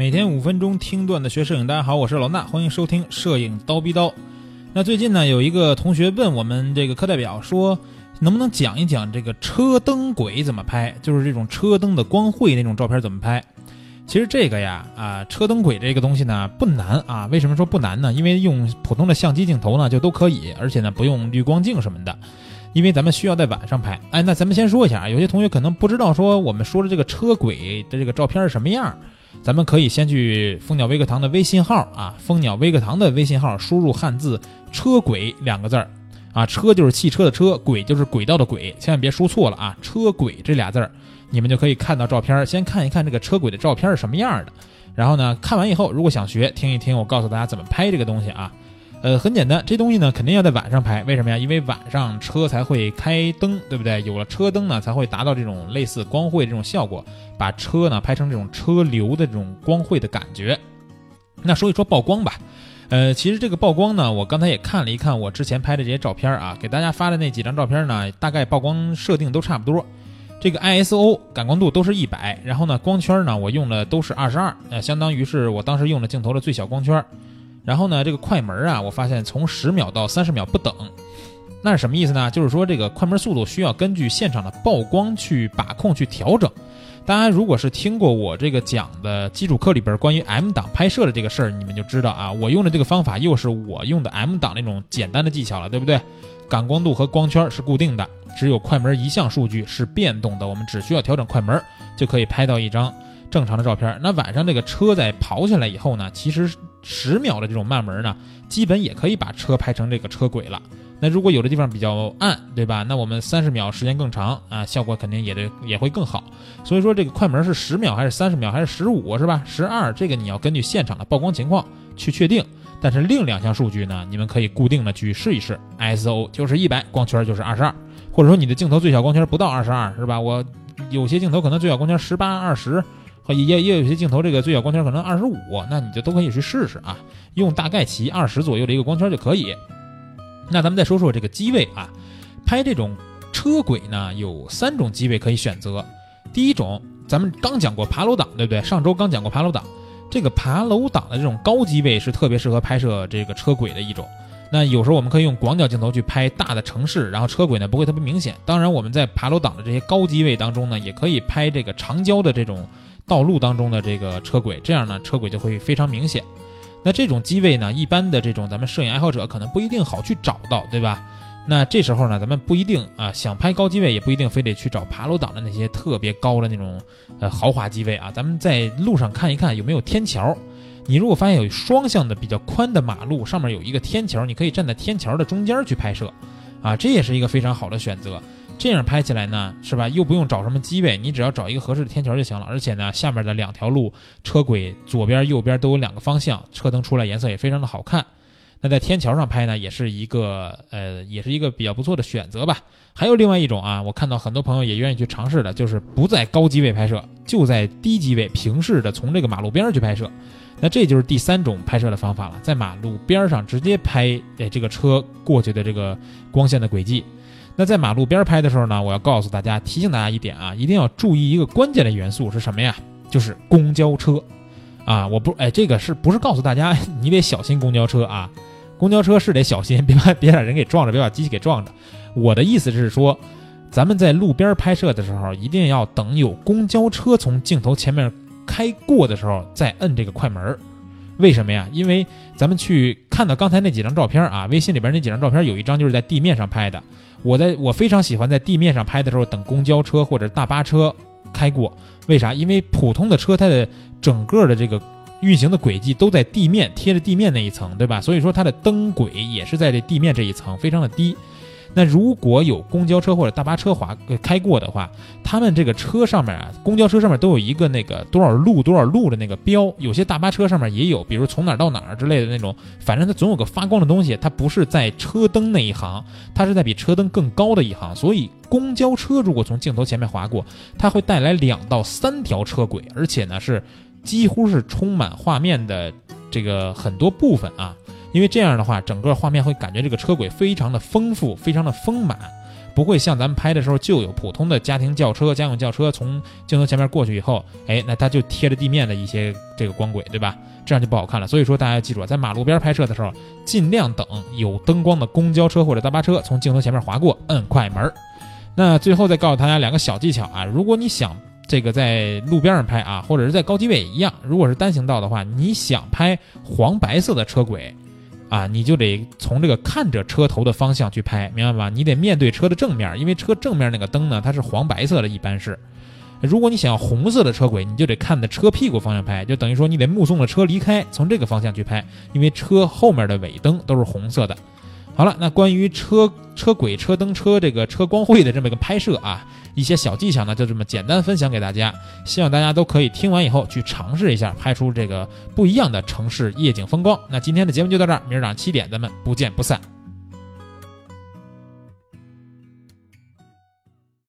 每天五分钟听段子学摄影，大家好，我是老衲，欢迎收听摄影刀逼刀。那最近呢，有一个同学问我们这个课代表说，能不能讲一讲这个车灯轨怎么拍，就是这种车灯的光绘那种照片怎么拍？其实这个呀，啊，车灯轨这个东西呢不难啊。为什么说不难呢？因为用普通的相机镜头呢就都可以，而且呢不用滤光镜什么的。因为咱们需要在晚上拍。哎，那咱们先说一下啊，有些同学可能不知道说我们说的这个车轨的这个照片是什么样。咱们可以先去蜂鸟微课堂的微信号啊，蜂鸟微课堂的微信号，输入汉字“车轨”两个字儿，啊，车就是汽车的车，轨就是轨道的轨，千万别输错了啊，车轨这俩字儿，你们就可以看到照片，先看一看这个车轨的照片是什么样的，然后呢，看完以后，如果想学，听一听我告诉大家怎么拍这个东西啊。呃，很简单，这东西呢肯定要在晚上拍，为什么呀？因为晚上车才会开灯，对不对？有了车灯呢，才会达到这种类似光绘这种效果，把车呢拍成这种车流的这种光绘的感觉。那说一说曝光吧，呃，其实这个曝光呢，我刚才也看了一看我之前拍的这些照片啊，给大家发的那几张照片呢，大概曝光设定都差不多。这个 ISO 感光度都是一百，然后呢，光圈呢，我用的都是二十二，呃，相当于是我当时用的镜头的最小光圈。然后呢，这个快门啊，我发现从十秒到三十秒不等，那是什么意思呢？就是说这个快门速度需要根据现场的曝光去把控去调整。大家如果是听过我这个讲的基础课里边关于 M 档拍摄的这个事儿，你们就知道啊，我用的这个方法又是我用的 M 档那种简单的技巧了，对不对？感光度和光圈是固定的，只有快门一项数据是变动的，我们只需要调整快门就可以拍到一张正常的照片。那晚上这个车在跑起来以后呢，其实。十秒的这种慢门呢，基本也可以把车拍成这个车轨了。那如果有的地方比较暗，对吧？那我们三十秒时间更长啊，效果肯定也得也会更好。所以说这个快门是十秒还是三十秒还是十五是吧？十二这个你要根据现场的曝光情况去确定。但是另两项数据呢，你们可以固定的去试一试 S O 就是一百，光圈就是二十二，或者说你的镜头最小光圈不到二十二是吧？我有些镜头可能最小光圈十八、二十。也也有些镜头，这个最小光圈可能二十五，那你就都可以去试试啊。用大概齐二十左右的一个光圈就可以。那咱们再说说这个机位啊，拍这种车轨呢，有三种机位可以选择。第一种，咱们刚讲过爬楼档，对不对？上周刚讲过爬楼档，这个爬楼档的这种高机位是特别适合拍摄这个车轨的一种。那有时候我们可以用广角镜头去拍大的城市，然后车轨呢不会特别明显。当然，我们在爬楼档的这些高机位当中呢，也可以拍这个长焦的这种。道路当中的这个车轨，这样呢，车轨就会非常明显。那这种机位呢，一般的这种咱们摄影爱好者可能不一定好去找到，对吧？那这时候呢，咱们不一定啊，想拍高机位也不一定非得去找爬楼档的那些特别高的那种呃豪华机位啊。咱们在路上看一看有没有天桥。你如果发现有双向的比较宽的马路，上面有一个天桥，你可以站在天桥的中间去拍摄，啊，这也是一个非常好的选择。这样拍起来呢，是吧？又不用找什么机位，你只要找一个合适的天桥就行了。而且呢，下面的两条路车轨左边、右边都有两个方向，车灯出来颜色也非常的好看。那在天桥上拍呢，也是一个呃，也是一个比较不错的选择吧。还有另外一种啊，我看到很多朋友也愿意去尝试的，就是不在高机位拍摄，就在低机位平视的从这个马路边去拍摄。那这就是第三种拍摄的方法了，在马路边上直接拍哎这个车过去的这个光线的轨迹。那在马路边拍的时候呢，我要告诉大家，提醒大家一点啊，一定要注意一个关键的元素是什么呀？就是公交车，啊，我不，哎，这个是不是告诉大家 你得小心公交车啊？公交车是得小心，别把别把人给撞着，别把机器给撞着。我的意思是说，咱们在路边拍摄的时候，一定要等有公交车从镜头前面开过的时候再摁这个快门儿。为什么呀？因为咱们去看到刚才那几张照片啊，微信里边那几张照片有一张就是在地面上拍的。我在我非常喜欢在地面上拍的时候，等公交车或者大巴车开过。为啥？因为普通的车它的整个的这个运行的轨迹都在地面贴着地面那一层，对吧？所以说它的灯轨也是在这地面这一层，非常的低。那如果有公交车或者大巴车划开过的话，他们这个车上面啊，公交车上面都有一个那个多少路多少路的那个标，有些大巴车上面也有，比如从哪儿到哪儿之类的那种，反正它总有个发光的东西，它不是在车灯那一行，它是在比车灯更高的一行，所以公交车如果从镜头前面划过，它会带来两到三条车轨，而且呢是几乎是充满画面的这个很多部分啊。因为这样的话，整个画面会感觉这个车轨非常的丰富，非常的丰满。不会像咱们拍的时候就有普通的家庭轿车、家用轿车从镜头前面过去以后，哎，那它就贴着地面的一些这个光轨，对吧？这样就不好看了。所以说大家要记住啊，在马路边拍摄的时候，尽量等有灯光的公交车或者大巴车从镜头前面划过，摁快门。那最后再告诉大家两个小技巧啊，如果你想这个在路边上拍啊，或者是在高低位一样，如果是单行道的话，你想拍黄白色的车轨。啊，你就得从这个看着车头的方向去拍，明白吧？你得面对车的正面，因为车正面那个灯呢，它是黄白色的，一般是。如果你想要红色的车轨，你就得看着车屁股方向拍，就等于说你得目送着车离开，从这个方向去拍，因为车后面的尾灯都是红色的。好了，那关于车车轨、车灯、车这个车光会的这么一个拍摄啊，一些小技巧呢，就这么简单分享给大家。希望大家都可以听完以后去尝试一下，拍出这个不一样的城市夜景风光。那今天的节目就到这儿，明儿早上七点咱们不见不散。